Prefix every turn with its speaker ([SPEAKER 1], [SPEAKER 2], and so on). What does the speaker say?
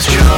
[SPEAKER 1] is just